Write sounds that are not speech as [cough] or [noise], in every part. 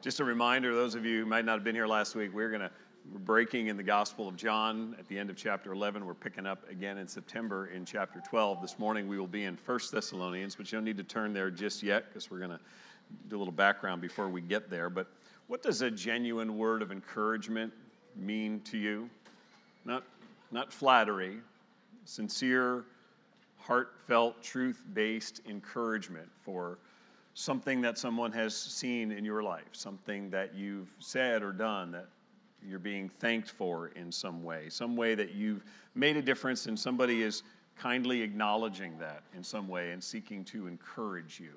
Just a reminder, those of you who might not have been here last week, we're going to we're breaking in the Gospel of John at the end of chapter 11. We're picking up again in September in chapter 12. This morning we will be in 1 Thessalonians, but you don't need to turn there just yet because we're going to do a little background before we get there. But what does a genuine word of encouragement mean to you? Not, not flattery, sincere, heartfelt, truth based encouragement for something that someone has seen in your life, something that you've said or done that you're being thanked for in some way, some way that you've made a difference and somebody is kindly acknowledging that in some way and seeking to encourage you.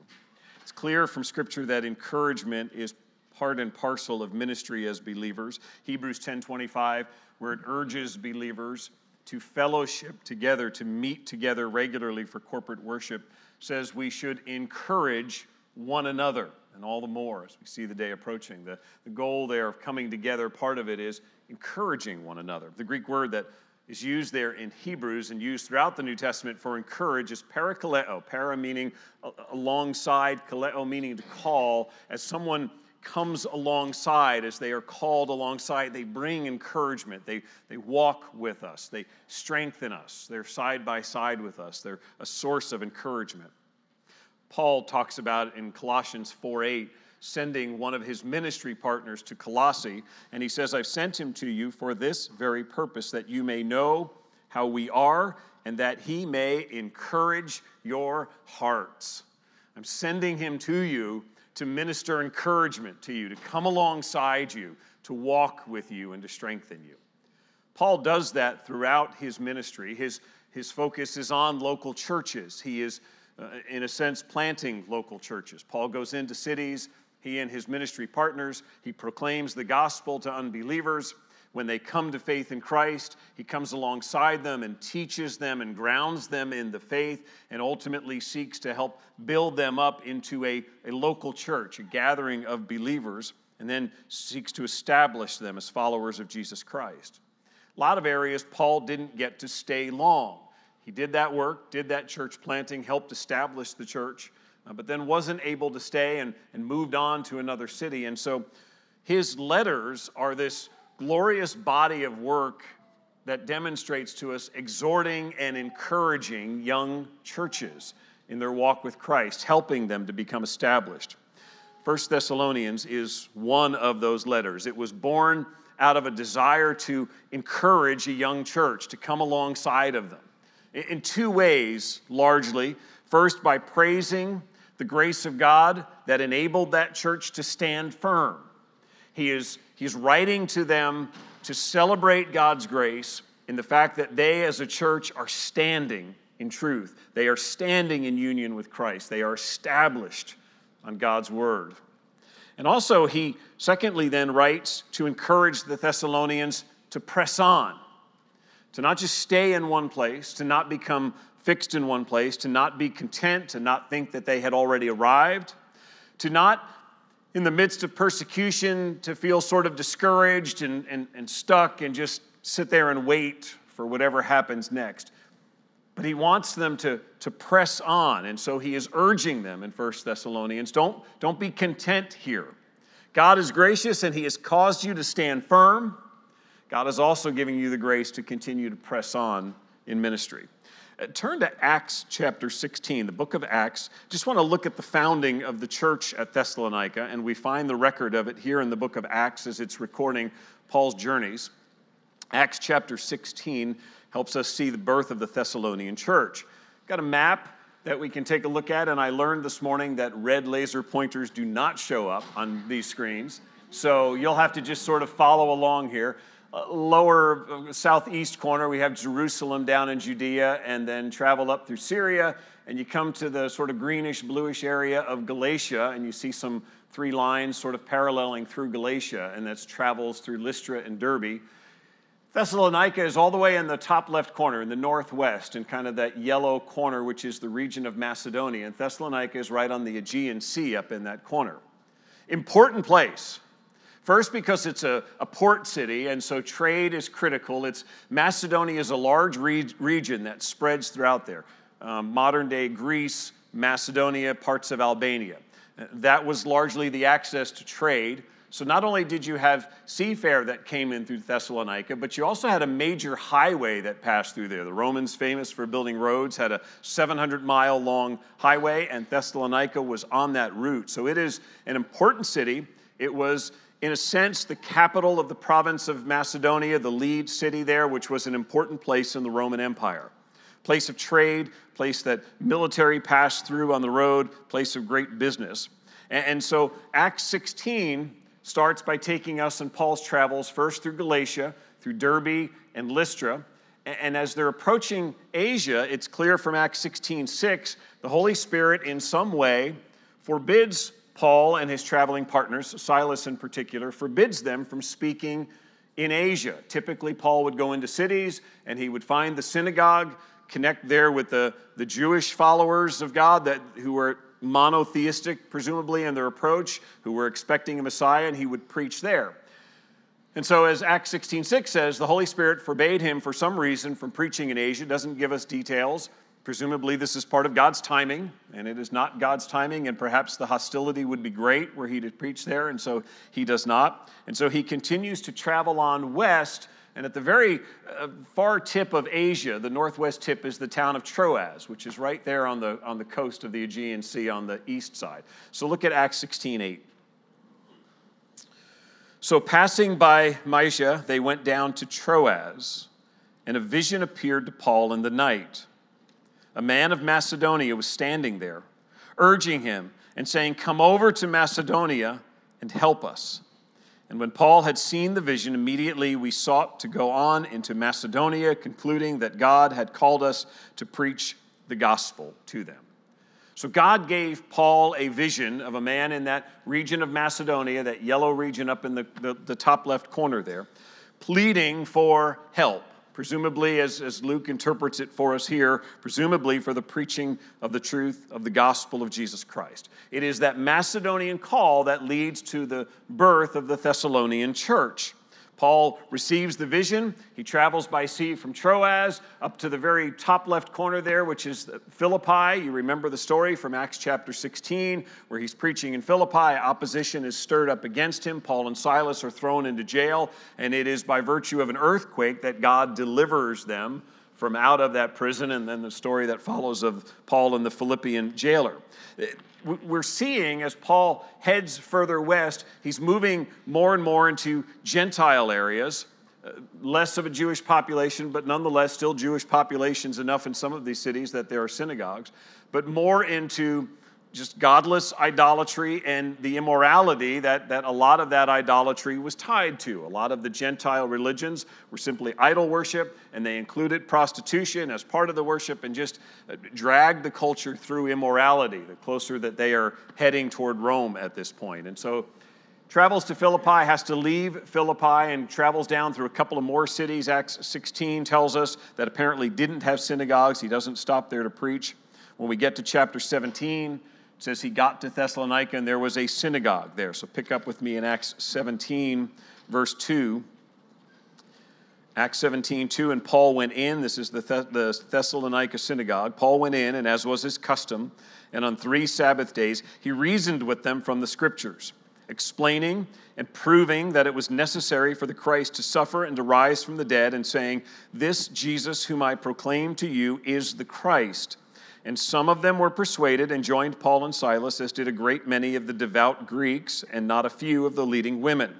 It's clear from Scripture that encouragement is part and parcel of ministry as believers. Hebrews 10:25, where it urges believers to fellowship together, to meet together regularly for corporate worship, says we should encourage one another and all the more as we see the day approaching. The, the goal there of coming together, part of it is encouraging one another. The Greek word that is used there in Hebrews and used throughout the New Testament for encourage is parakaleo. Para meaning alongside, kaleo meaning to call. As someone comes alongside, as they are called alongside, they bring encouragement. They, they walk with us, they strengthen us, they're side by side with us, they're a source of encouragement. Paul talks about in Colossians 4 8, sending one of his ministry partners to Colossae, and he says, I've sent him to you for this very purpose, that you may know how we are and that he may encourage your hearts. I'm sending him to you to minister encouragement to you, to come alongside you, to walk with you, and to strengthen you. Paul does that throughout his ministry. His, his focus is on local churches. He is uh, in a sense, planting local churches. Paul goes into cities, he and his ministry partners, he proclaims the gospel to unbelievers. When they come to faith in Christ, he comes alongside them and teaches them and grounds them in the faith and ultimately seeks to help build them up into a, a local church, a gathering of believers, and then seeks to establish them as followers of Jesus Christ. A lot of areas Paul didn't get to stay long. He did that work, did that church planting, helped establish the church, uh, but then wasn't able to stay and, and moved on to another city. And so his letters are this glorious body of work that demonstrates to us exhorting and encouraging young churches in their walk with Christ, helping them to become established. First Thessalonians is one of those letters. It was born out of a desire to encourage a young church, to come alongside of them in two ways, largely. First, by praising the grace of God that enabled that church to stand firm. He is he's writing to them to celebrate God's grace in the fact that they, as a church, are standing in truth. They are standing in union with Christ. They are established on God's word. And also, he secondly then writes to encourage the Thessalonians to press on to not just stay in one place, to not become fixed in one place, to not be content, to not think that they had already arrived, to not, in the midst of persecution, to feel sort of discouraged and, and, and stuck and just sit there and wait for whatever happens next. But he wants them to, to press on. And so he is urging them in 1 Thessalonians don't, don't be content here. God is gracious and he has caused you to stand firm. God is also giving you the grace to continue to press on in ministry. Uh, turn to Acts chapter 16, the book of Acts. Just want to look at the founding of the church at Thessalonica, and we find the record of it here in the book of Acts as it's recording Paul's journeys. Acts chapter 16 helps us see the birth of the Thessalonian church. Got a map that we can take a look at, and I learned this morning that red laser pointers do not show up on these screens. So you'll have to just sort of follow along here lower uh, southeast corner, we have Jerusalem down in Judea, and then travel up through Syria, and you come to the sort of greenish bluish area of Galatia, and you see some three lines sort of paralleling through Galatia, and that travels through Lystra and Derbe. Thessalonica is all the way in the top left corner, in the northwest, in kind of that yellow corner, which is the region of Macedonia. And Thessalonica is right on the Aegean Sea up in that corner. Important place. First, because it's a, a port city, and so trade is critical. It's, Macedonia is a large re- region that spreads throughout there. Um, modern day Greece, Macedonia, parts of Albania. That was largely the access to trade. So not only did you have seafare that came in through Thessalonica, but you also had a major highway that passed through there. The Romans, famous for building roads, had a 700 mile long highway, and Thessalonica was on that route. So it is an important city. It was, in a sense, the capital of the province of Macedonia, the lead city there, which was an important place in the Roman Empire. Place of trade, place that military passed through on the road, place of great business. And so Acts 16 starts by taking us on Paul's travels first through Galatia, through Derbe and Lystra. And as they're approaching Asia, it's clear from Acts 16 6, the Holy Spirit in some way forbids Paul and his traveling partners, Silas in particular, forbids them from speaking in Asia. Typically, Paul would go into cities and he would find the synagogue, connect there with the, the Jewish followers of God that, who were monotheistic, presumably, in their approach, who were expecting a Messiah, and he would preach there. And so, as Acts 16:6 says, the Holy Spirit forbade him for some reason from preaching in Asia. Doesn't give us details. Presumably, this is part of God's timing, and it is not God's timing, and perhaps the hostility would be great were he to preach there, and so he does not. And so he continues to travel on west and at the very uh, far tip of Asia, the northwest tip, is the town of Troas, which is right there on the, on the coast of the Aegean Sea on the east side. So look at Acts 16 8. So passing by Mysia, they went down to Troas, and a vision appeared to Paul in the night. A man of Macedonia was standing there, urging him and saying, Come over to Macedonia and help us. And when Paul had seen the vision, immediately we sought to go on into Macedonia, concluding that God had called us to preach the gospel to them. So God gave Paul a vision of a man in that region of Macedonia, that yellow region up in the, the, the top left corner there, pleading for help presumably, as, as Luke interprets it for us here, presumably for the preaching of the truth of the gospel of Jesus Christ. It is that Macedonian call that leads to the birth of the Thessalonian church. Paul receives the vision. He travels by sea from Troas up to the very top left corner there, which is Philippi. You remember the story from Acts chapter 16, where he's preaching in Philippi. Opposition is stirred up against him. Paul and Silas are thrown into jail, and it is by virtue of an earthquake that God delivers them from out of that prison, and then the story that follows of Paul and the Philippian jailer we're seeing as Paul heads further west, he's moving more and more into Gentile areas. Uh, less of a Jewish population, but nonetheless still Jewish populations enough in some of these cities that there are synagogues, but more into just godless idolatry and the immorality that, that a lot of that idolatry was tied to. A lot of the Gentile religions were simply idol worship, and they included prostitution as part of the worship and just uh, dragged the culture through immorality, the closer that they are heading toward Rome at this point. And so, travels to Philippi, has to leave Philippi, and travels down through a couple of more cities. Acts 16 tells us that apparently didn't have synagogues. He doesn't stop there to preach. When we get to chapter 17, it says he got to Thessalonica and there was a synagogue there. So pick up with me in Acts 17, verse 2. Acts 17, 2, and Paul went in. This is the, the Thessalonica synagogue. Paul went in, and as was his custom, and on three Sabbath days, he reasoned with them from the scriptures, explaining and proving that it was necessary for the Christ to suffer and to rise from the dead, and saying, This Jesus whom I proclaim to you is the Christ. And some of them were persuaded and joined Paul and Silas, as did a great many of the devout Greeks and not a few of the leading women.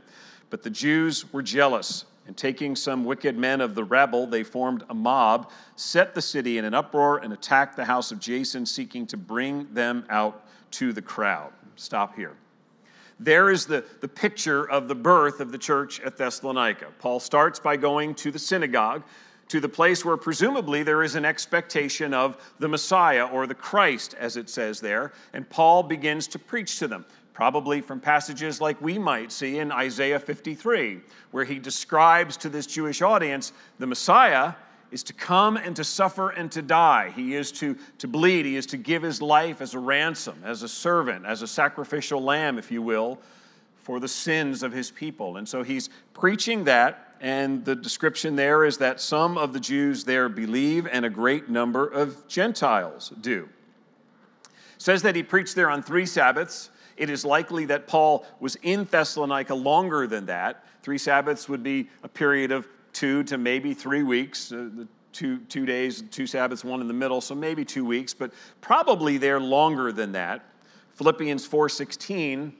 But the Jews were jealous, and taking some wicked men of the rabble, they formed a mob, set the city in an uproar, and attacked the house of Jason, seeking to bring them out to the crowd. Stop here. There is the, the picture of the birth of the church at Thessalonica. Paul starts by going to the synagogue to the place where presumably there is an expectation of the Messiah or the Christ, as it says there. And Paul begins to preach to them, probably from passages like we might see in Isaiah 53, where he describes to this Jewish audience the Messiah is to come and to suffer and to die. He is to, to bleed. He is to give his life as a ransom, as a servant, as a sacrificial lamb, if you will, for the sins of his people. And so he's preaching that and the description there is that some of the Jews there believe, and a great number of Gentiles do. It says that he preached there on three Sabbaths, it is likely that Paul was in Thessalonica longer than that. Three Sabbaths would be a period of two to maybe three weeks. Uh, two, two days, two Sabbaths, one in the middle, so maybe two weeks, but probably there longer than that. Philippians 4:16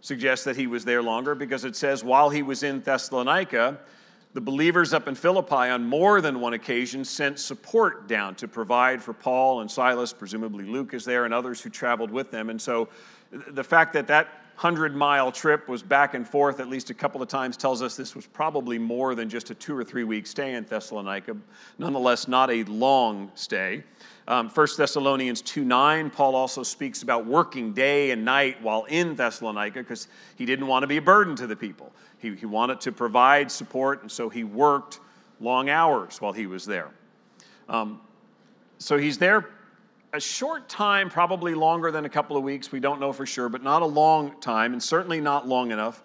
suggests that he was there longer because it says while he was in Thessalonica, the believers up in Philippi on more than one occasion sent support down to provide for Paul and Silas. Presumably Luke is there and others who traveled with them. And so the fact that that 100 mile trip was back and forth at least a couple of times tells us this was probably more than just a two or three week stay in Thessalonica. Nonetheless, not a long stay. Um, 1 Thessalonians 2 9, Paul also speaks about working day and night while in Thessalonica because he didn't want to be a burden to the people. He, he wanted to provide support, and so he worked long hours while he was there. Um, so he's there a short time, probably longer than a couple of weeks. We don't know for sure, but not a long time, and certainly not long enough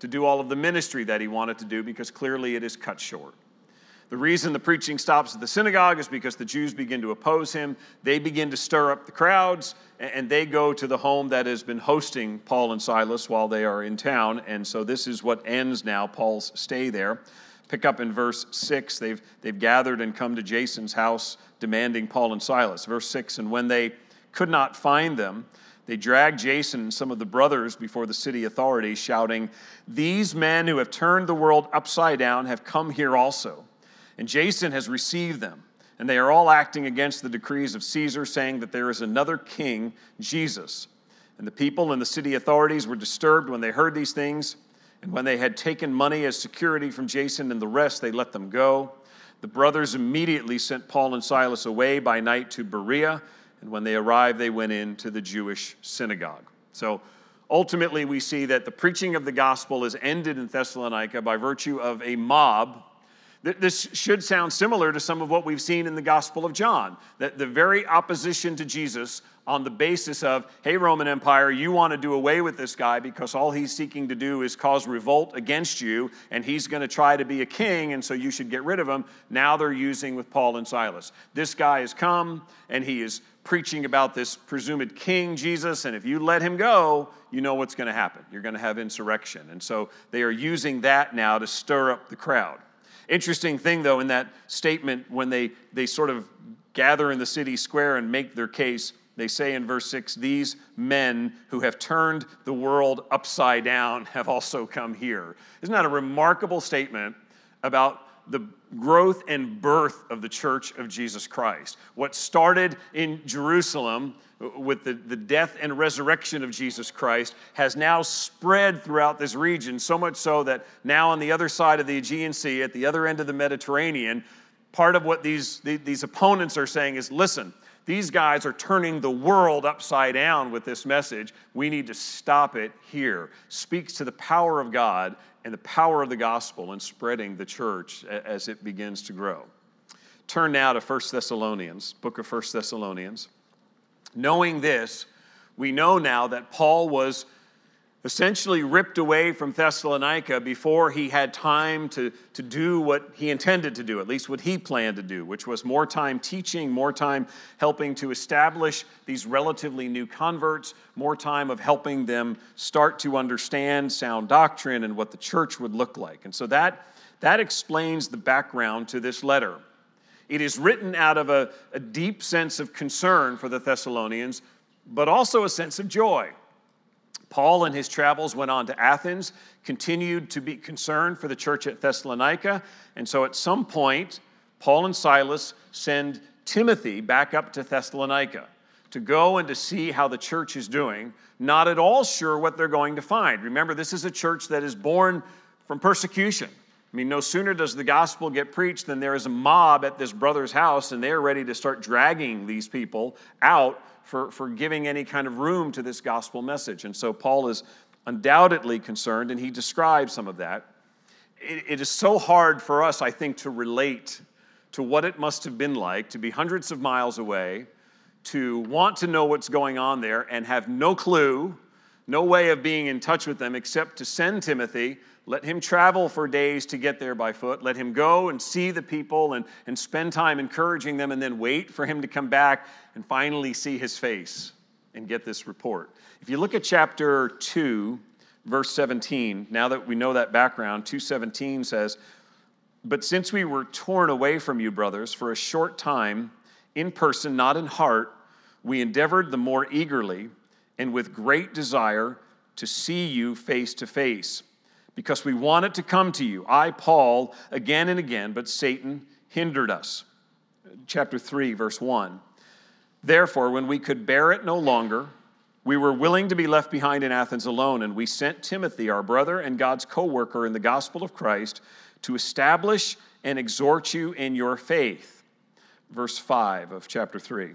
to do all of the ministry that he wanted to do because clearly it is cut short. The reason the preaching stops at the synagogue is because the Jews begin to oppose him. They begin to stir up the crowds, and they go to the home that has been hosting Paul and Silas while they are in town. And so this is what ends now Paul's stay there. Pick up in verse 6. They've, they've gathered and come to Jason's house demanding Paul and Silas. Verse 6 And when they could not find them, they dragged Jason and some of the brothers before the city authorities, shouting, These men who have turned the world upside down have come here also and Jason has received them. And they are all acting against the decrees of Caesar, saying that there is another king, Jesus. And the people and the city authorities were disturbed when they heard these things. And when they had taken money as security from Jason and the rest, they let them go. The brothers immediately sent Paul and Silas away by night to Berea. And when they arrived, they went into the Jewish synagogue. So ultimately, we see that the preaching of the gospel is ended in Thessalonica by virtue of a mob this should sound similar to some of what we've seen in the Gospel of John. That the very opposition to Jesus on the basis of, hey, Roman Empire, you want to do away with this guy because all he's seeking to do is cause revolt against you, and he's going to try to be a king, and so you should get rid of him. Now they're using with Paul and Silas. This guy has come, and he is preaching about this presumed king, Jesus, and if you let him go, you know what's going to happen. You're going to have insurrection. And so they are using that now to stir up the crowd. Interesting thing, though, in that statement, when they, they sort of gather in the city square and make their case, they say in verse 6 these men who have turned the world upside down [laughs] have also come here. Isn't that a remarkable statement about the growth and birth of the church of Jesus Christ? What started in Jerusalem with the, the death and resurrection of Jesus Christ has now spread throughout this region, so much so that now on the other side of the Aegean Sea, at the other end of the Mediterranean, part of what these, these opponents are saying is listen, these guys are turning the world upside down with this message. We need to stop it here. Speaks to the power of God and the power of the gospel in spreading the church as it begins to grow. Turn now to 1 Thessalonians, book of 1 Thessalonians. Knowing this, we know now that Paul was essentially ripped away from Thessalonica before he had time to, to do what he intended to do, at least what he planned to do, which was more time teaching, more time helping to establish these relatively new converts, more time of helping them start to understand sound doctrine and what the church would look like. And so that, that explains the background to this letter. It is written out of a, a deep sense of concern for the Thessalonians, but also a sense of joy. Paul, in his travels, went on to Athens, continued to be concerned for the church at Thessalonica, and so at some point, Paul and Silas send Timothy back up to Thessalonica to go and to see how the church is doing, not at all sure what they're going to find. Remember, this is a church that is born from persecution. I mean, no sooner does the gospel get preached than there is a mob at this brother's house, and they're ready to start dragging these people out for, for giving any kind of room to this gospel message. And so Paul is undoubtedly concerned, and he describes some of that. it, it is so hard for us, I think, to relate to what it must have been like to be hundreds of miles away, to want to know what's going on there, and have no clue, no way of being in touch with them except to send Timothy let him travel for days to get there by foot. Let him go and see the people and, and spend time encouraging them, and then wait for him to come back and finally see his face and get this report. If you look at chapter 2, verse 17, now that we know that background, 217 says, But since we were torn away from you, brothers, for a short time, in person, not in heart, we endeavored the more eagerly and with great desire to see you face to face, because we wanted to come to you, I, Paul, again and again, but Satan hindered us. Chapter 3, verse 1. Therefore, when we could bear it no longer, we were willing to be left behind in Athens alone, and we sent Timothy, our brother and God's co worker in the gospel of Christ, to establish and exhort you in your faith. Verse 5 of chapter 3.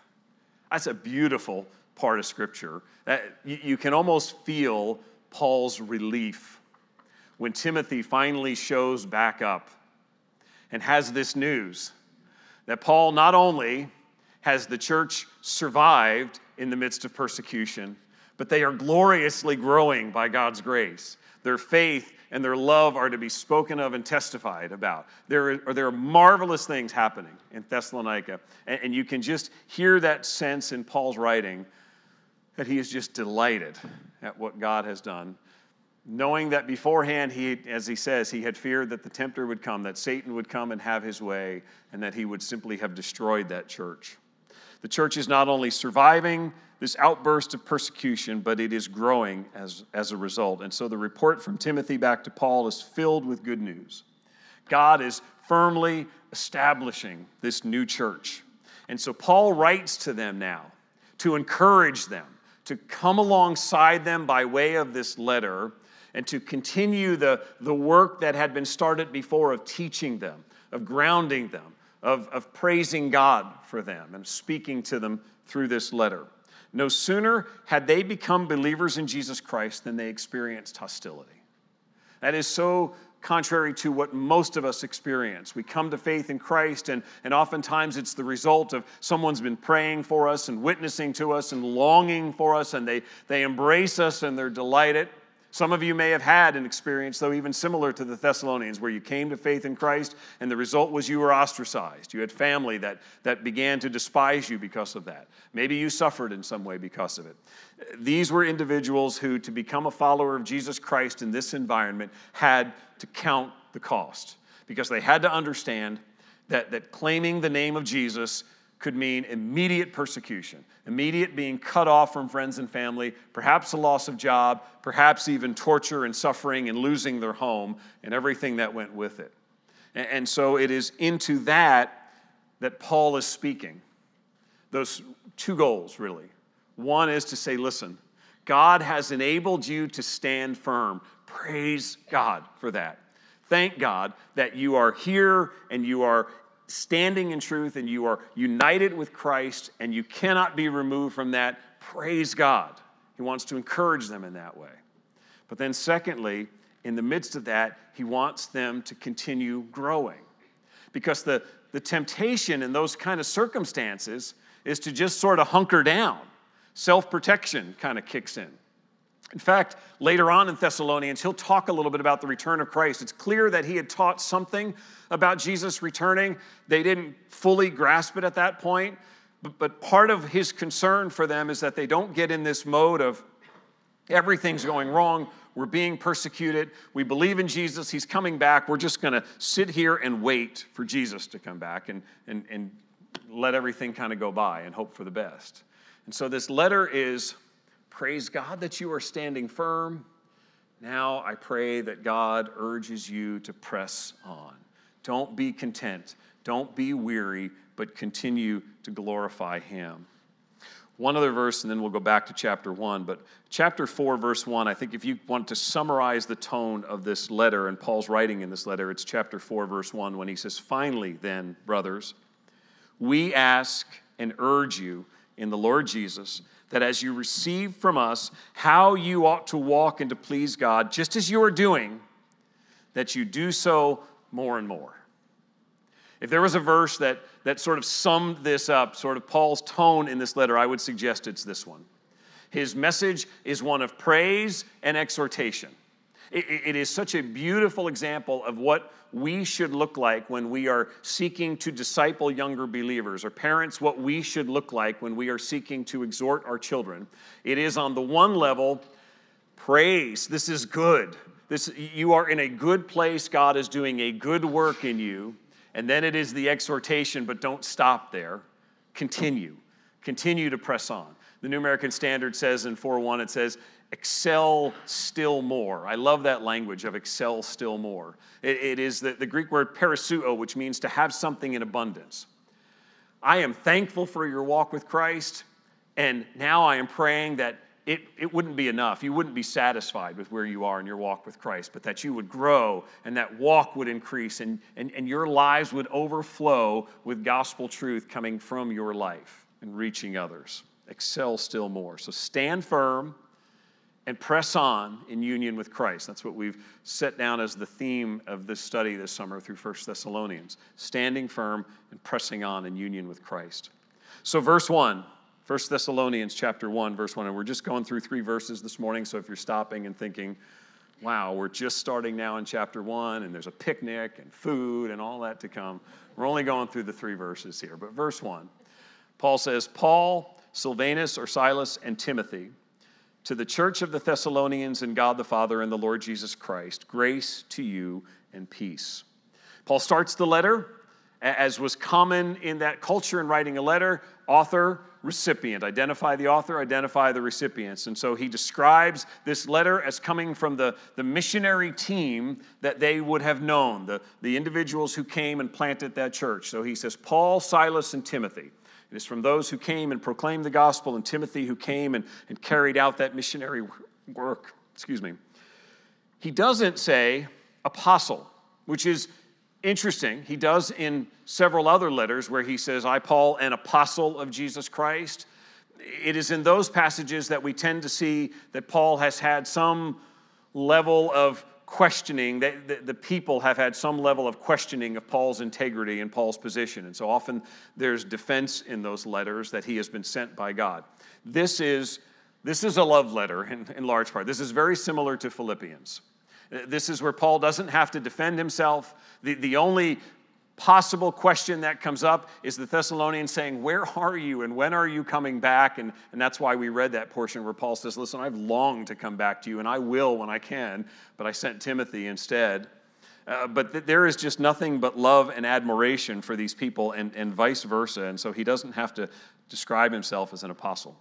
That's a beautiful part of Scripture. That you can almost feel Paul's relief when Timothy finally shows back up and has this news that Paul not only has the church survived in the midst of persecution, but they are gloriously growing by God's grace. Their faith and their love are to be spoken of and testified about. There are, there are marvelous things happening in Thessalonica, and, and you can just hear that sense in Paul's writing that he is just delighted at what God has done knowing that beforehand he as he says he had feared that the tempter would come that satan would come and have his way and that he would simply have destroyed that church the church is not only surviving this outburst of persecution but it is growing as, as a result. And so the report from timothy back to paul is filled with good news. God is firmly establishing this new church. And so paul writes to them now to encourage them to come alongside them by way of this letter and to continue the, the work that had been started before of teaching them, of grounding them, of, of praising God for them, and speaking to them through this letter. No sooner had they become believers in Jesus Christ than they experienced hostility. That is so contrary to what most of us experience. We come to faith in Christ, and, and oftentimes it's the result of someone's been praying for us and witnessing to us and longing for us, and they, they embrace us and they're delighted. Some of you may have had an experience, though, even similar to the Thessalonians, where you came to faith in Christ and the result was you were ostracized. You had family that, that began to despise you because of that. Maybe you suffered in some way because of it. These were individuals who, to become a follower of Jesus Christ in this environment, had to count the cost because they had to understand that, that claiming the name of Jesus could mean immediate persecution, immediate being cut off from friends and family, perhaps a loss of job, perhaps even torture and suffering and losing their home and everything that went with it. And so it is into that that Paul is speaking. Those two goals, really. One is to say, listen, God has enabled you to stand firm. Praise God for that. Thank God that you are here and you are standing in truth and you are united with Christ and you cannot be removed from that, praise God. He wants to encourage them in that way. But then, secondly, in the midst of that, he wants them to continue growing. Because the, the temptation in those kind of circumstances is to just sort of hunker down. Self protection kind of kicks in. In fact, later on in Thessalonians, he'll talk a little bit about the return of Christ. It's clear that he had taught something about Jesus returning. They didn't fully grasp it at that point, but, but part of his concern for them is that they don't get in this mode of everything's going wrong, we're being persecuted, we believe in Jesus, he's coming back, we're just going to sit here and wait for Jesus to come back and, and, and let everything kind of go by and hope for the best. And so this letter is Praise God that you are standing firm. Now I pray that God urges you to press on. Don't be content, don't be weary, but continue to glorify Him. One other verse, and then we'll go back to chapter 1. But chapter 4, verse 1, I think if you want to summarize the tone of this letter and Paul's writing in this letter, it's chapter 4, verse 1, when he says, Finally, then, brothers, we ask and urge you in the Lord Jesus that as you receive from us how you ought to walk and to please God, just as you are doing, that you do so more and more. If there was a verse that, that sort of summed this up, sort of Paul's tone in this letter, I would suggest it's this one. His message is one of praise and exhortation. It, it is such a beautiful example of what we should look like when we are seeking to disciple younger believers, or parents, what we should look like when we are seeking to exhort our children. It is on the one level, praise. This is good. This, you are in a good place. God is doing a good work in you. And then it is the exhortation, but don't stop there. Continue. Continue to press on. The New American Standard says in 4:1, it says, excel still more. I love that language of excel still more. it, it is the, the Greek word perisseuo, which means to have something in abundance. I am thankful for your walk with Christ, and now I am praying that it, it wouldn't be enough. You wouldn't be satisfied with where you are in your walk with Christ, but that you would grow and that walk would increase and, and, and your lives would overflow with gospel truth coming from your life and reaching others. Excel still more. So stand firm and press on in union with Christ. That's what we've set down as the theme of this study this summer through 1 Thessalonians standing firm and pressing on in union with Christ. So, verse 1 1 Thessalonians chapter 1, verse 1. And we're just going through three verses this morning. So if you're stopping and thinking, wow, we're just starting now in chapter 1, and there's a picnic and food and all that to come, we're only going through the three verses here. But verse 1, Paul says, Paul, Silvanus, or Silas, and Timothy, to the church of the Thessalonians and God the Father and the Lord Jesus Christ, grace to you and peace. Paul starts the letter, as was common in that culture in writing a letter, author, recipient. Identify the author, identify the recipients. And so he describes this letter as coming from the, the missionary team that they would have known, the, the individuals who came and planted that church. So he says, Paul, Silas, and Timothy. It is from those who came and proclaimed the gospel, and Timothy who came and, and carried out that missionary work. Excuse me. He doesn't say apostle, which is interesting. He does in several other letters where he says, I, Paul, an apostle of Jesus Christ. It is in those passages that we tend to see that Paul has had some level of questioning, that the, the, people have had some level of questioning of Paul's integrity and Paul's position. And so often there's defense in those letters that he has been sent by God. This is, this is a love letter in, in large part. This is very similar to Philippians. This is where Paul doesn't have to defend himself. The, the only possible question that comes up is the Thessalonians saying, Where are you and when are you coming back? And, and that's why we read that portion where Paul says, Listen, I've longed to come back to you and I will when I can, but I sent Timothy instead. Uh, but th- there is just nothing but love and admiration for these people and, and vice versa. And so he doesn't have to describe himself as an apostle.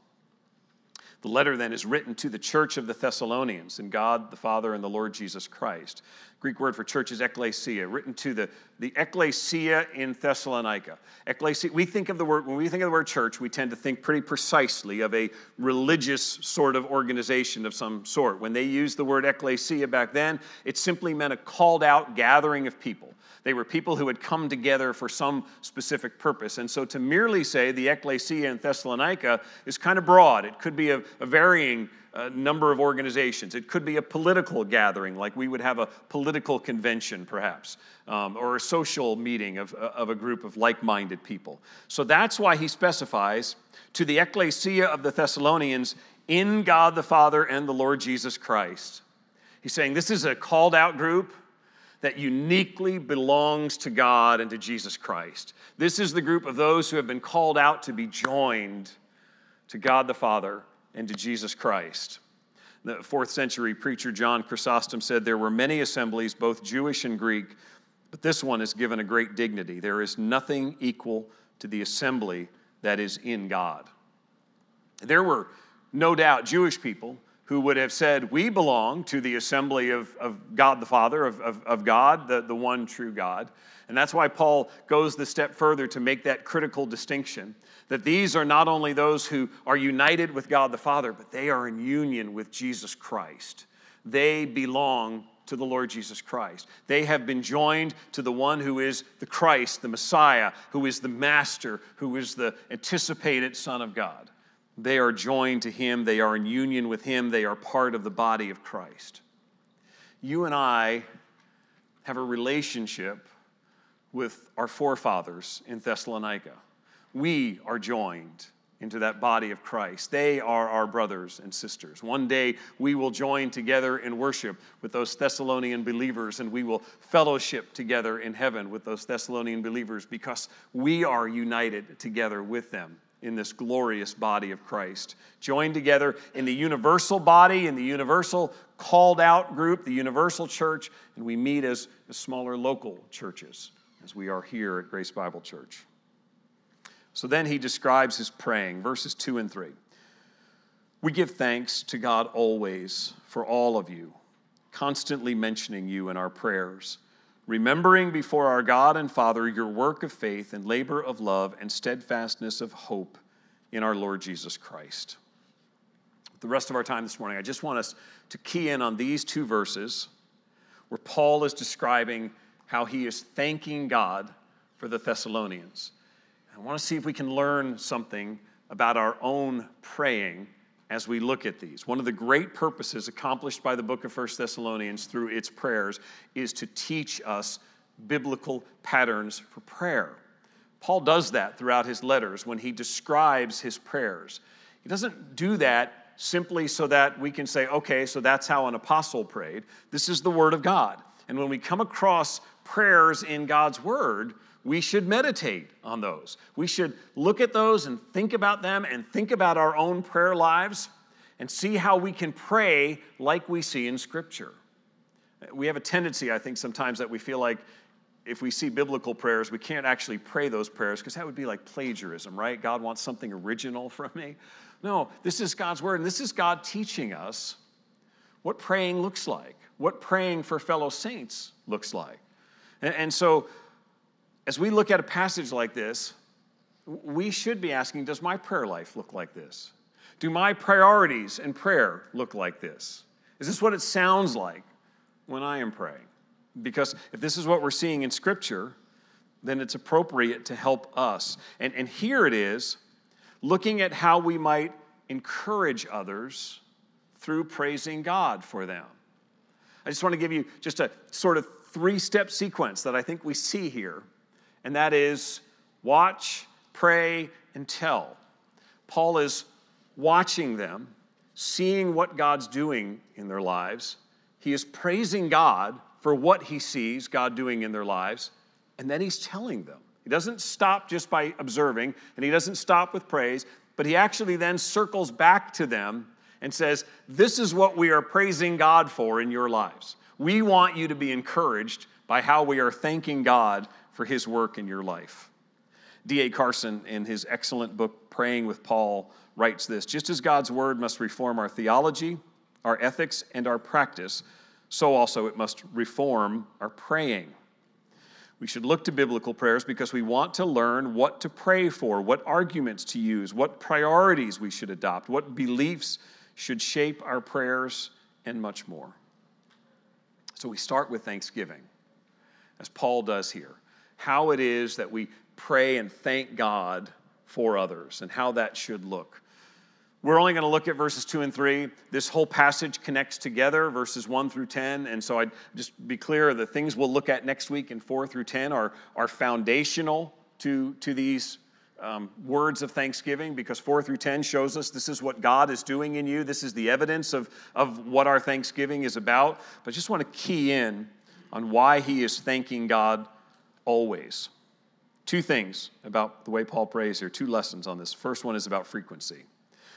The letter then is written to the church of the Thessalonians in God the Father and the Lord Jesus Christ. Greek word for church is ekklesia, written to the, the ecclesia in Thessalonica. Ecclesia, we think of the word, when we think of the word church, we tend to think pretty precisely of a religious sort of organization of some sort. When they used the word ecclesia back then, it simply meant a called out gathering of people. They were people who had come together for some specific purpose. And so to merely say the ecclesia in Thessalonica is kind of broad. It could be a, a varying uh, number of organizations. It could be a political gathering, like we would have a political convention, perhaps, um, or a social meeting of, of a group of like minded people. So that's why he specifies to the ecclesia of the Thessalonians in God the Father and the Lord Jesus Christ. He's saying this is a called out group that uniquely belongs to God and to Jesus Christ. This is the group of those who have been called out to be joined to God the Father and to Jesus Christ. The fourth century preacher John Chrysostom said there were many assemblies, both Jewish and Greek, but this one is given a great dignity. There is nothing equal to the assembly that is in God. There were no doubt Jewish people who would have said, We belong to the assembly of, of God the Father, of, of, of God, the, the one true God. And that's why Paul goes the step further to make that critical distinction that these are not only those who are united with God the Father, but they are in union with Jesus Christ. They belong to the Lord Jesus Christ. They have been joined to the one who is the Christ, the Messiah, who is the Master, who is the anticipated Son of God. They are joined to Him, they are in union with Him, they are part of the body of Christ. You and I have a relationship with our forefathers in Thessalonica. We are joined into that body of Christ. They are our brothers and sisters. One day we will join together in worship with those Thessalonian believers and we will fellowship together in heaven with those Thessalonian believers because we are united together with them in this glorious body of Christ. Joined together in the universal body, in the universal called out group, the universal church, and we meet as, as smaller local churches as we are here at Grace Bible Church. So then he describes his praying, verses 2 and 3. We give thanks to God always for all of you, constantly mentioning you in our prayers, remembering before our God and Father your work of faith and labor of love and steadfastness of hope in our Lord Jesus Christ. The rest of our time this morning, I just want us to key in on these two verses where Paul is describing how he is thanking God for the Thessalonians. I want to see if we can learn something about our own praying as we look at these. One of the great purposes accomplished by the book of First Thessalonians through its prayers is to teach us biblical patterns for prayer. Paul does that throughout his letters when he describes his prayers. He doesn't do that simply so that we can say, okay, so that's how an apostle prayed. This is the Word of God. And when we come across prayers in God's Word, we should meditate on those. We should look at those and think about them and think about our own prayer lives and see how we can pray like we see in Scripture. We have a tendency, I think, sometimes that we feel like if we see biblical prayers, we can't actually pray those prayers because that would be like plagiarism, right? God wants something original [laughs] from me. No, this is God's word, and this is God teaching us what praying looks like, what praying for fellow saints looks like. And, so as we look at a passage like this, we should be asking Does my prayer life look like this? Do my priorities in prayer look like this? Is this what it sounds like when I am praying? Because if this is what we're seeing in Scripture, then it's appropriate to help us. And, and here it is looking at how we might encourage others through praising God for them. I just want to give you just a sort of three step sequence that I think we see here and that is watch, pray, and tell. Paul is watching them, seeing what God's doing in their lives. He is praising God for what he sees God doing in their lives, and then he's telling them. He doesn't stop just by observing, and he doesn't stop with praise, but he actually then circles back to them and says, This is what we are praising God for in your lives. We want you to be encouraged by how we are thanking God for his work in your life. D.A. Carson, in his excellent book, Praying with Paul, writes this Just as God's word must reform our theology, our ethics, and our practice, so also it must reform our praying. We should look to biblical prayers because we want to learn what to pray for, what arguments to use, what priorities we should adopt, what beliefs should shape our prayers, and much more. So we start with thanksgiving, as Paul does here how it is that we pray and thank God for others and how that should look. We're only going to look at verses 2 and 3. This whole passage connects together, verses 1 through 10. And so I'd just be clear the things we'll look at next week in 4 through 10 are, are foundational to, to these um, words of thanksgiving because 4 through 10 shows us this is what God is doing in you. This is the evidence of, of what our thanksgiving is about. But I just want to key in on why he is thanking God always. Two things about the way Paul prays here, two lessons on this. First one is about frequency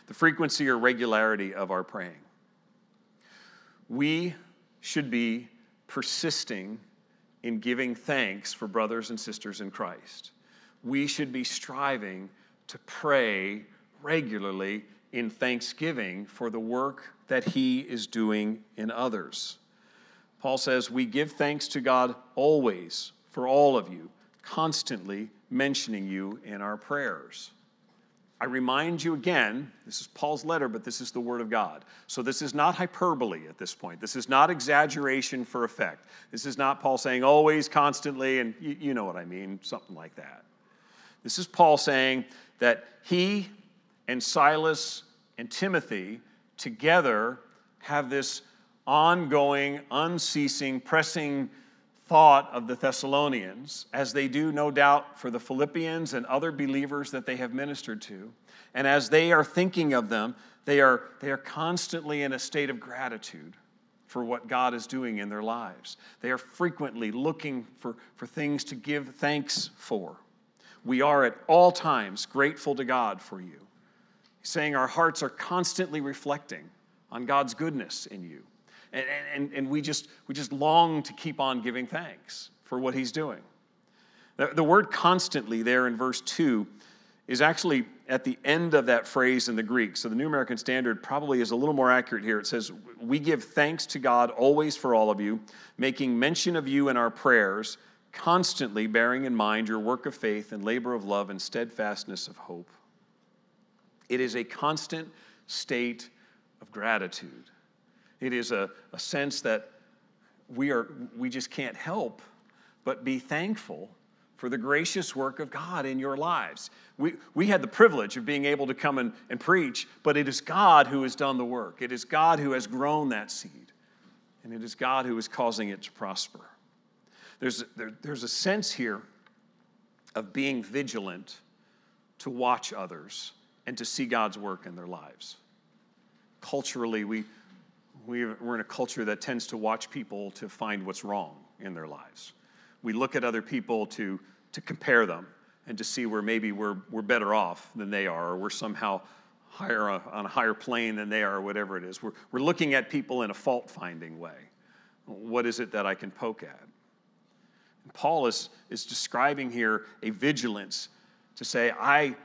the frequency or regularity of our praying. We should be persisting in giving thanks for brothers and sisters in Christ. We should be striving to pray regularly in thanksgiving for the work that He is doing in others. Paul says, We give thanks to God always for all of you, constantly mentioning you in our prayers. I remind you again, this is Paul's letter, but this is the Word of God. So this is not hyperbole at this point. This is not exaggeration for effect. This is not Paul saying always, constantly, and you, you know what I mean, something like that. This is Paul saying that he and Silas and Timothy together have this ongoing, unceasing, pressing thought of the Thessalonians, as they do, no doubt, for the Philippians and other believers that they have ministered to. And as they are thinking of them, they are, they are constantly in a state of gratitude for what God is doing in their lives. They are frequently looking for, for things to give thanks for. We are at all times grateful to God for you. Saying our hearts are constantly reflecting on God's goodness in you. And, and, and we, just, we just long to keep on giving thanks for what He's doing. The, the word constantly there in verse 2 is actually at the end of that phrase in the Greek. So the New American Standard probably is a little more accurate here. It says, We give thanks to God always for all of you, making mention of you in our prayers, constantly bearing in mind your work of faith and labor of love and steadfastness of hope. It is a constant state of gratitude. It is a, a sense that we, are, we just can't help but be thankful for the gracious work of God in your lives. We, we had the privilege of being able to come and, and preach, but it is God who has done the work. It is God who has grown that seed, and it is God who is causing it to prosper. There's, there, there's a sense here of being vigilant to watch others and to see God's work in their lives. Culturally, we, we, we're in a culture that tends to watch people to find what's wrong in their lives. We look at other people to to compare them and to see where maybe we're, we're better off than they are, or we're somehow higher on a higher plane than they are, or whatever it is. We're, we're looking at people in a fault finding way. What is it that I can poke at? And Paul is, is describing here a vigilance to say, I,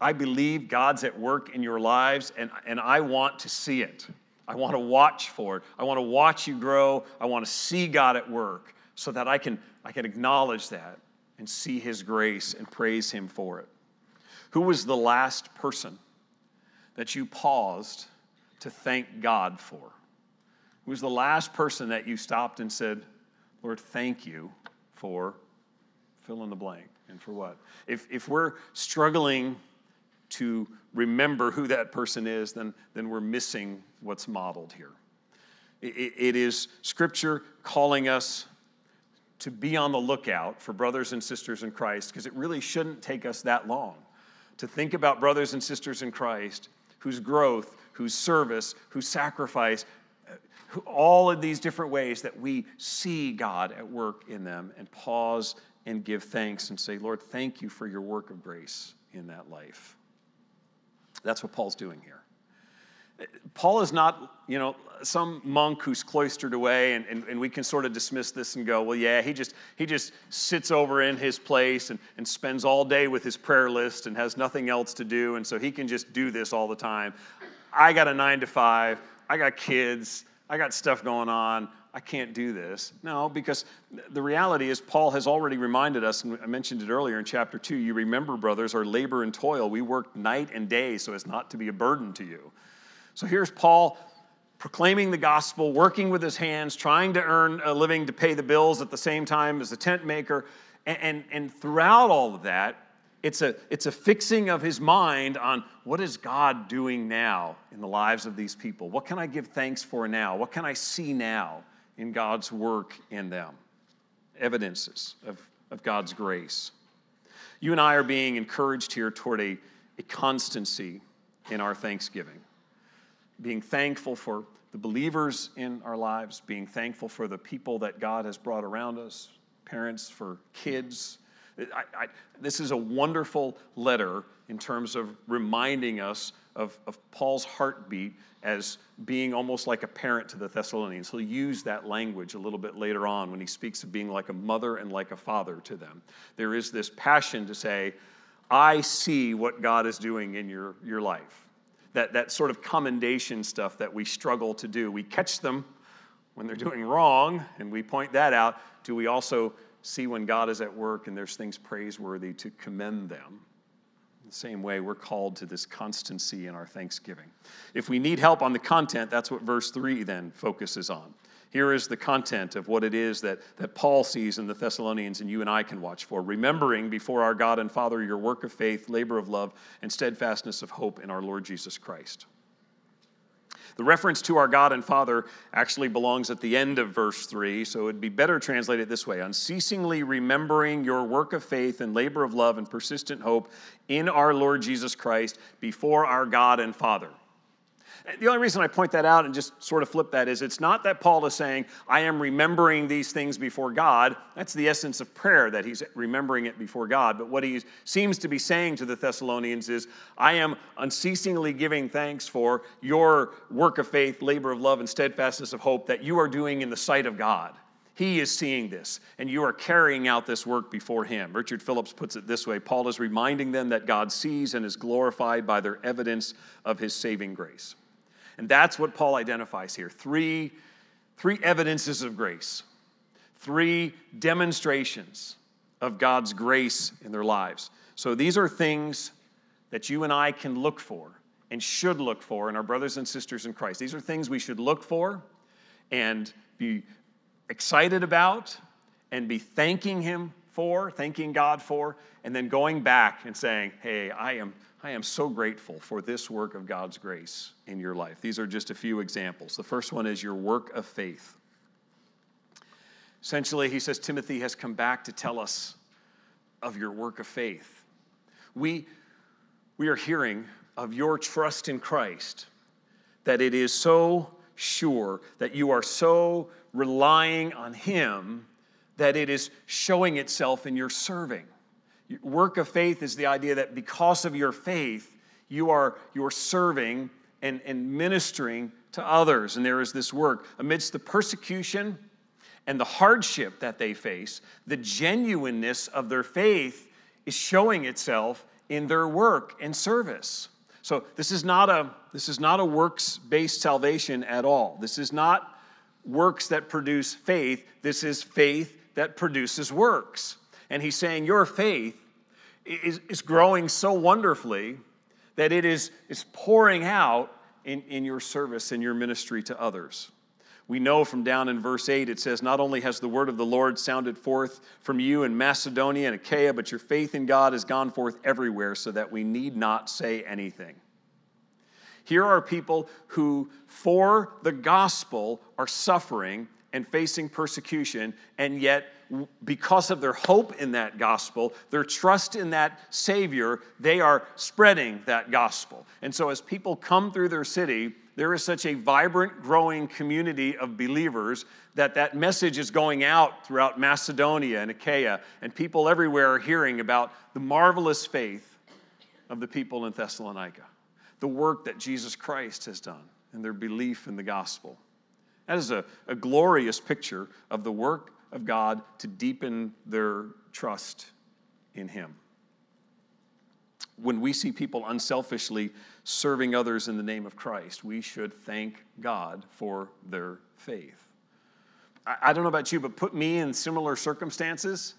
I believe God's at work in your lives, and, and I want to see it. I want to watch for it. I want to watch you grow. I want to see God at work so that I can, I can acknowledge that and see his grace and praise him for it. Who was the last person that you paused to thank God for? Who was the last person that you stopped and said, Lord, thank you for fill in the blank and for what? If, if we're struggling to remember who that person is, then, then we're missing what's modeled here. it, it is Scripture calling us to be on the lookout for brothers and sisters in Christ because it really shouldn't take us that long to think about brothers and sisters in Christ whose growth, whose service, whose sacrifice, uh, all of these different ways that we see God at work in them and pause and give thanks and say, Lord, thank you for your work of grace in that life. That's what Paul's doing here. Paul is not, you know, some monk who's cloistered away, and, and, and, we can sort of dismiss this and go, well, yeah, he just, he just sits over in his place and, and spends all day with his prayer list and has nothing else to do, and so he can just do this all the time. I got a nine to five, I got kids, I got stuff going on. I can't do this. No, because the reality is, Paul has already reminded us, and I mentioned it earlier in chapter two. You remember, brothers, our labor and toil. We work night and day so as not to be a burden to you. So here's Paul proclaiming the gospel, working with his hands, trying to earn a living to pay the bills at the same time as a tent maker. And, and, and throughout all of that, it's a, it's a fixing of his mind on what is God doing now in the lives of these people? What can I give thanks for now? What can I see now in God's work in them? Evidences of, of God's grace. You and I are being encouraged here toward a, a constancy in our thanksgiving being thankful for the believers in our lives, being thankful for the people that God has brought around us, parents, for kids. I, I, this is a wonderful letter in terms of reminding us of, of Paul's heartbeat as being almost like a parent to the Thessalonians. He'll use that language a little bit later on when he speaks of being like a mother and like a father to them. There is this passion to say, I see what God is doing in your, your life that, that sort of commendation stuff that we struggle to do. We catch them when they're doing wrong, and we point that out. Do we also see when God is at work and there's things praiseworthy to commend them? the same way, we're called to this constancy in our thanksgiving. If we need help on the content, that's what verse 3 then focuses on. Here is the content of what it is that, that Paul sees in the Thessalonians and you and I can watch for. Remembering before our God and Father your work of faith, labor of love, and steadfastness of hope in our Lord Jesus Christ. The reference to our God and Father actually belongs at the end of verse 3, so it'd be better translated this way unceasingly remembering your work of faith and labor of love and persistent hope in our Lord Jesus Christ before our God and Father. The only reason I point that out and just sort of flip that is it's not that Paul is saying, I am remembering these things before God. That's the essence of prayer, that he's remembering it before God. But what he seems to be saying to the Thessalonians is, I am unceasingly giving thanks for your work of faith, labor of love, and steadfastness of hope that you are doing in the sight of God. He is seeing this, and you are carrying out this work before Him. Richard Phillips puts it this way Paul is reminding them that God sees and is glorified by their evidence of His saving grace. And that's what Paul identifies here three, three evidences of grace, three demonstrations of God's grace in their lives. So these are things that you and I can look for and should look for in our brothers and sisters in Christ. These are things we should look for and be excited about and be thanking Him for, thanking God for, and then going back and saying, Hey, I am I am so grateful for this work of God's grace in your life. These are just a few examples. The first one is your work of faith. Essentially, he says Timothy has come back to tell us of your work of faith. We, we are hearing of your trust in Christ, that it is so sure, that you are so relying on Him, that it is showing itself in your serving. Work of faith is the idea that because of your faith, you are, you are serving and, and ministering to others. And there is this work. Amidst the persecution and the hardship that they face, the genuineness of their faith is showing itself in their work and service. So this is not a, this is not a works-based salvation at all. This is not works that produce faith. This is faith that produces works. And he's saying, Your faith is, is growing so wonderfully that it is, is pouring out in, in your service and your ministry to others. We know from down in verse 8, it says, Not only has the word of the Lord sounded forth from you in Macedonia and Achaia, but your faith in God has gone forth everywhere, so that we need not say anything. Here are people who, for the gospel, are suffering and facing persecution, and yet, because of their hope in that gospel, their trust in that Savior, they are spreading that gospel. And so, as people come through their city, there is such a vibrant, growing community of believers that that message is going out throughout Macedonia and Achaia, and people everywhere are hearing about the marvelous faith of the people in Thessalonica, the work that Jesus Christ has done, and their belief in the gospel. That is a, a glorious picture of the work of God to deepen their trust in Him. When we see people unselfishly serving others in the name of Christ, we should thank God for their faith. I, don't know about you, but put me in similar circumstances.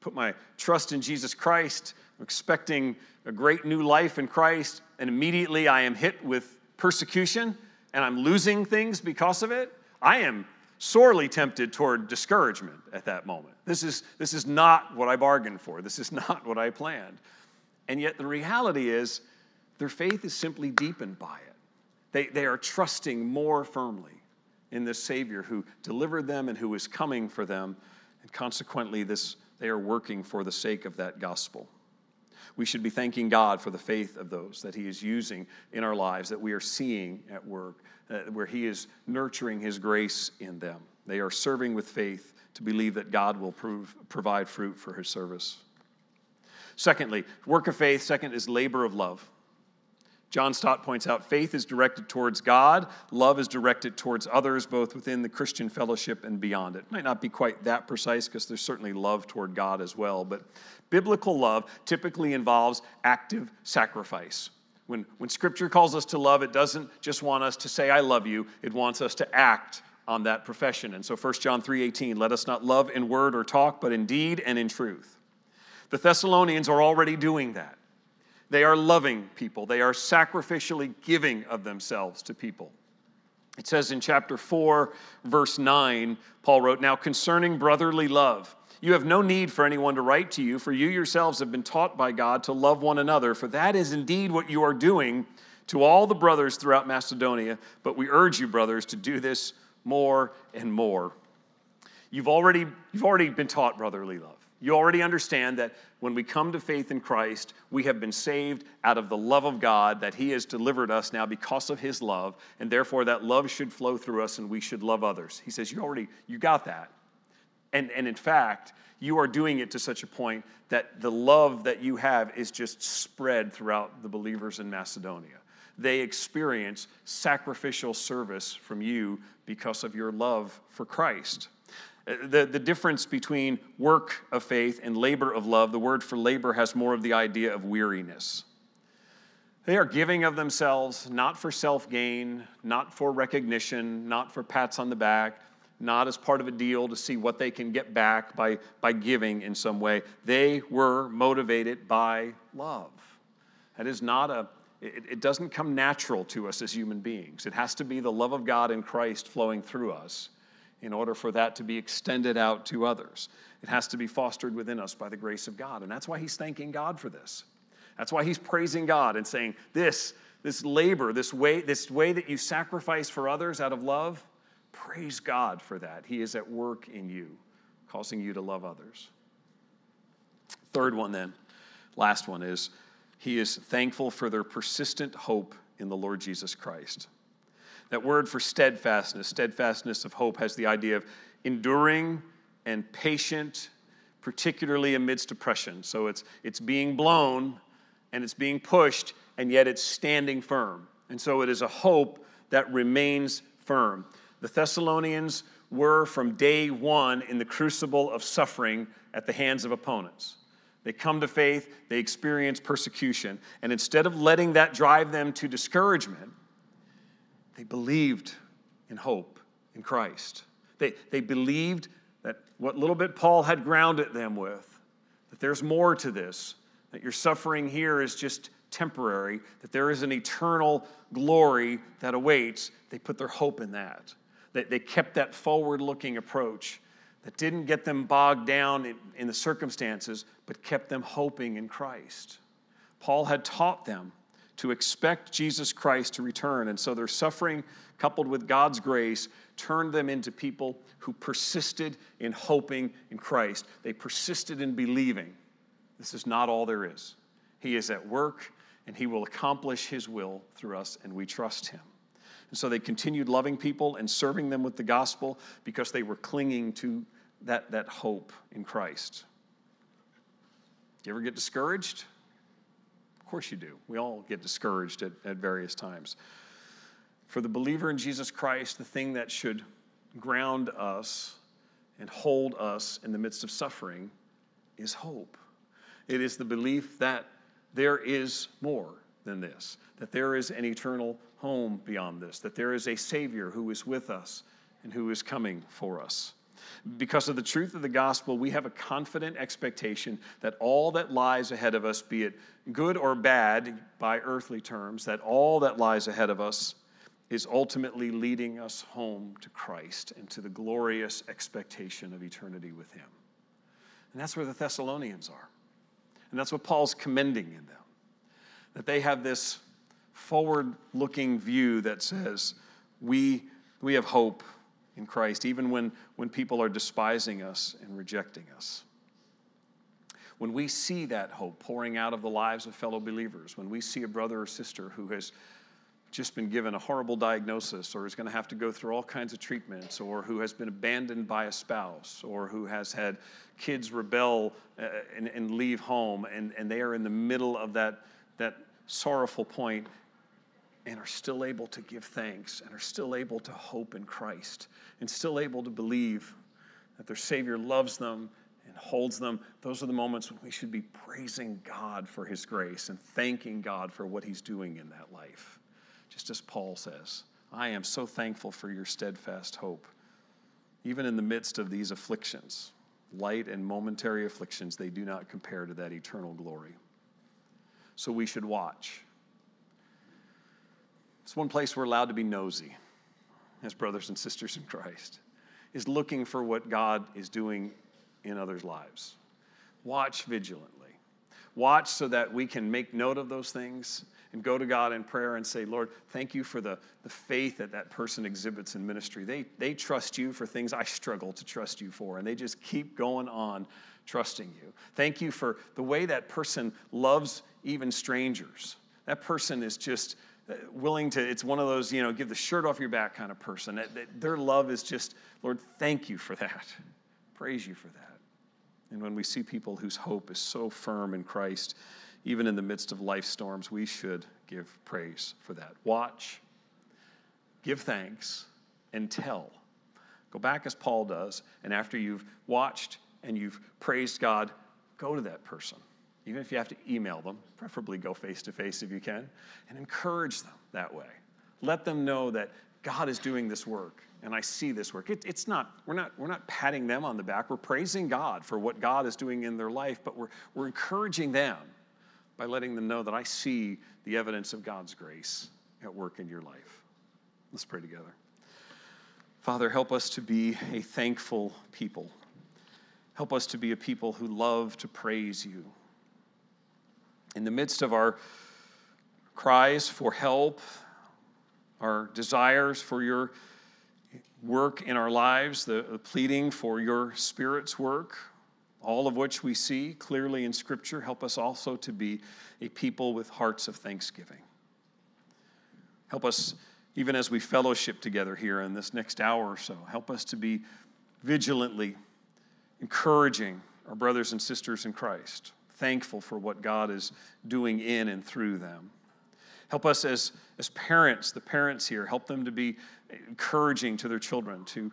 Put my trust in Jesus Christ, I'm expecting a great new life in Christ, and immediately I am hit with persecution and I'm losing things because of it, I am sorely tempted toward discouragement at that moment. This is, this is not what I bargained for. This is [laughs] not what I planned. And yet, the reality is, their faith is simply deepened by it. They, they are trusting more firmly in this Savior who delivered them and who is coming for them. And consequently, this, they are working for the sake of that gospel. We should be thanking God for the faith of those that He is using in our lives, that we are seeing at work, uh, where He is nurturing His grace in them. They are serving with faith to believe that God will prove, provide fruit for His service. Secondly, work of faith. Second is labor of love. John Stott points out faith is directed towards God, love is directed towards others, both within the Christian fellowship and beyond it. Might not be quite that precise because there's certainly love toward God as well, but biblical love typically involves active sacrifice. When, when Scripture calls us to love, it doesn't just want us to say, I love you, it wants us to act on that profession. And so 1 John 3:18, let us not love in word or talk, but in deed and in truth. The Thessalonians are already doing that. They are loving people, they are sacrificially giving of themselves to people. It says in chapter 4, verse 9, Paul wrote, Now concerning brotherly love, you have no need for anyone to write to you, for you yourselves have been taught by God to love one another, for that is indeed what you are doing to all the brothers throughout Macedonia. But we urge you, brothers, to do this more and more. You've already, you've already been taught brotherly love. You already understand that when we come to faith in Christ, we have been saved out of the love of God that He has delivered us now because of His love, and therefore that love should flow through us and we should love others. He says, You already, you got that. And, and in fact, you are doing it to such a point that the love that you have is just spread throughout the believers in Macedonia. They experience sacrificial service from you because of your love for Christ. The, the difference between work of faith and labor of love, the word for labor has more of the idea of weariness. They are giving of themselves not for self gain, not for recognition, not for pats on the back, not as part of a deal to see what they can get back by, by giving in some way. They were motivated by love. That is not a, it, it doesn't come natural to us as human beings. It has to be the love of God in Christ flowing through us in order for that to be extended out to others. It has to be fostered within us by the grace of God. And that's why he's thanking God for this. That's why he's praising God and saying, This, this labor, this way, this way that you sacrifice for others out of love, praise God for that. He is at work in you, causing you to love others. Third one, then, last one is he is thankful for their persistent hope in the Lord Jesus Christ. That word for steadfastness, steadfastness of hope, has the idea of enduring and patient, particularly amidst oppression. So it's, it's being blown and it's being pushed, and yet it's standing firm. And so it is a hope that remains firm. The Thessalonians were from day one in the crucible of suffering at the hands of opponents. They come to faith, they experience persecution, and instead of letting that drive them to discouragement, they believed in hope in Christ. They, they believed that what little bit Paul had grounded them with, that there's more to this, that your suffering here is just temporary, that there is an eternal glory that awaits. They put their hope in that. They, they kept that forward looking approach that didn't get them bogged down in, in the circumstances, but kept them hoping in Christ. Paul had taught them to expect Jesus Christ to return. And so their suffering, coupled with God's grace, turned them into people who persisted in hoping in Christ. They persisted in believing. This is not all there is. He is at work and he will accomplish his will through us, and we trust him. And so they continued loving people and serving them with the gospel because they were clinging to that, that hope in Christ. Do you ever get discouraged? Course you do. We all get discouraged at, at various times. For the believer in Jesus Christ, the thing that should ground us and hold us in the midst of suffering is hope. It is the belief that there is more than this, that there is an eternal home beyond this, that there is a Savior who is with us and who is coming for us. Because of the truth of the gospel, we have a confident expectation that all that lies ahead of us, be it good or bad by earthly terms, that all that lies ahead of us is ultimately leading us home to Christ and to the glorious expectation of eternity with Him. And that's where the Thessalonians are. And that's what Paul's commending in them. That they have this forward looking view that says, we, we have hope in Christ, even when, when people are despising us and rejecting us. When we see that hope pouring out of the lives of fellow believers, when we see a brother or sister who has just been given a horrible diagnosis or is going to have to go through all kinds of treatments or who has been abandoned by a spouse or who has had kids rebel uh, and, and leave home and, and they are in the middle of that, that sorrowful point and are still able to give thanks and are still able to hope in Christ and still able to believe that their Savior loves them and holds them, those are the moments when we should be praising God for His grace and thanking God for what He's doing in that life. Just as Paul says, I am so thankful for your steadfast hope. Even in the midst of these afflictions, light and momentary afflictions, they do not compare to that eternal glory. So we should watch it's one place we're allowed to be nosy. as brothers and sisters in Christ is looking for what God is doing in others' lives. Watch vigilantly. Watch so that we can make note of those things and go to God in prayer and say, Lord, thank you for the, the faith that that person exhibits in ministry. They, they trust you for things I struggle to trust you for, and they just keep going on trusting you. Thank you for the way that person loves even strangers. That person is just willing to, it's one of those, you know, give the shirt off your back kind of person. That, that their love is just, Lord, thank you for that. Praise you for that. And when we see people whose hope is so firm in Christ, even in the midst of life storms, we should give praise for that. Watch, give thanks, and tell. Go back as Paul does, and after you've watched and you've praised God, go to that person. Even if you have to email them, preferably go face to face if you can, and encourage them that way. Let them know that God is doing this work and I see this work. It, it's not, we're not, we're not patting them on the back. We're praising God for what God is doing in their life, but we're, we're encouraging them by letting them know that I see the evidence of God's grace at work in your life. Let's pray together. Father, help us to be a thankful people. Help us to be a people who love to praise you. In the midst of our cries for help, our desires for your work in our lives, the, the pleading for your Spirit's work, all of which we see clearly in Scripture. Help us also to be a people with hearts of thanksgiving. Help us, even as we fellowship together here in this next hour or so, help us to be vigilantly encouraging our brothers and sisters in Christ, thankful for what God is doing in and through them. Help us as, as parents, the parents here, help them to be encouraging to their children, to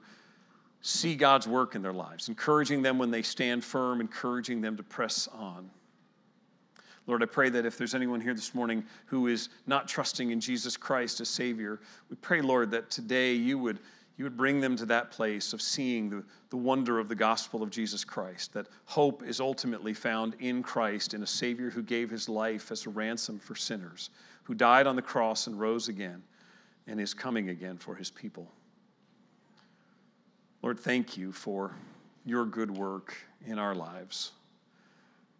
see God's work in their lives, encouraging them when they stand firm, encouraging them to press on. Lord, I pray that if there's anyone here this morning who is not trusting in Jesus Christ as Savior, we pray, Lord, that today you would, you would bring them to that place of seeing the, the wonder of the gospel of Jesus Christ, that hope is ultimately found in Christ, in a Savior who gave his life as a ransom for sinners, who died on the cross and rose again, and is coming again for his people. Lord, thank you for your good work in our lives.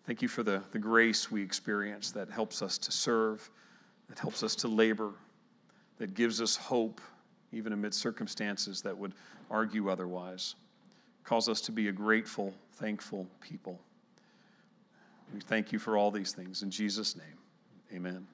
Thank you for the, the grace we experience that helps us to serve, that helps us to labor, that gives us hope, even amid circumstances that would argue otherwise. Calls us to be a grateful, thankful people. We thank you for all these things. In Jesus' name, amen.